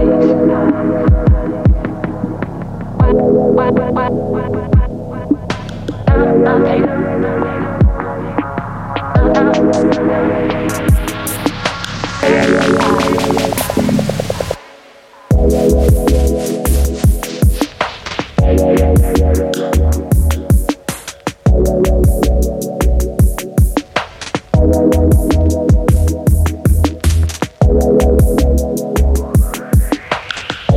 Thank you.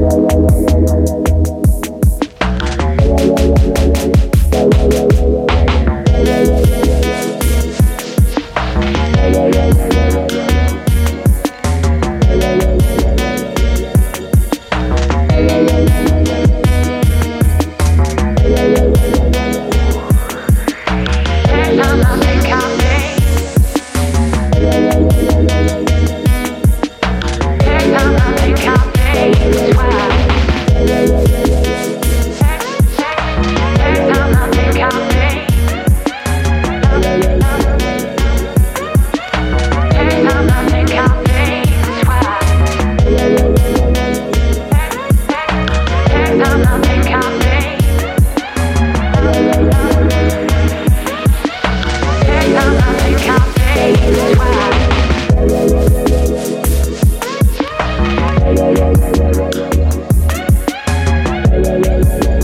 la la la yeah, yeah, yeah.